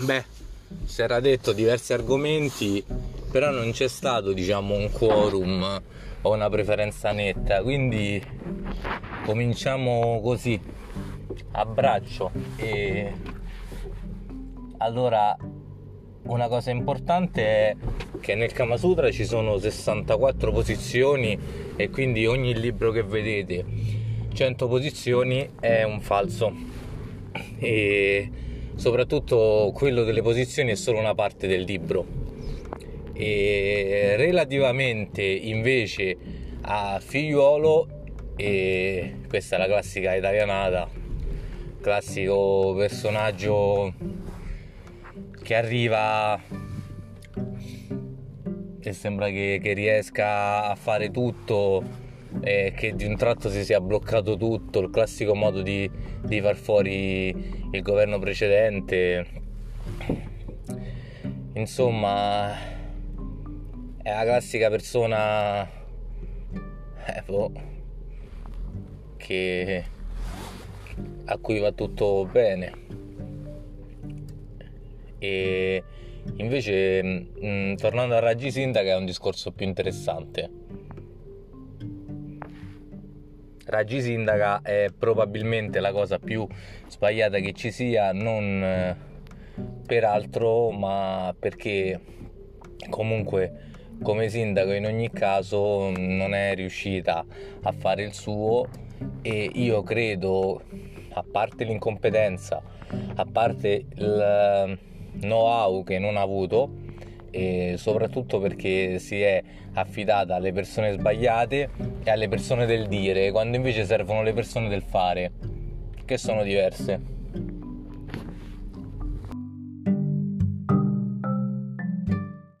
beh, si era detto diversi argomenti, però non c'è stato, diciamo, un quorum o una preferenza netta, quindi cominciamo così, a braccio. E allora, una cosa importante è che nel Kama Sutra ci sono 64 posizioni e quindi ogni libro che vedete 100 posizioni è un falso e soprattutto quello delle posizioni è solo una parte del libro. E relativamente invece a figliuolo e questa è la classica italianata classico personaggio che arriva e sembra che, che riesca a fare tutto e che di un tratto si sia bloccato tutto, il classico modo di, di far fuori il governo precedente. Insomma, è la classica persona eh, boh, che a cui va tutto bene. E Invece, mh, mm, tornando a Raggi Sindaca, è un discorso più interessante. Raggi Sindaca è probabilmente la cosa più sbagliata che ci sia, non eh, per altro, ma perché comunque come sindaco in ogni caso non è riuscita a fare il suo e io credo, a parte l'incompetenza, a parte il know-how che non ha avuto e soprattutto perché si è affidata alle persone sbagliate e alle persone del dire, quando invece servono le persone del fare, che sono diverse.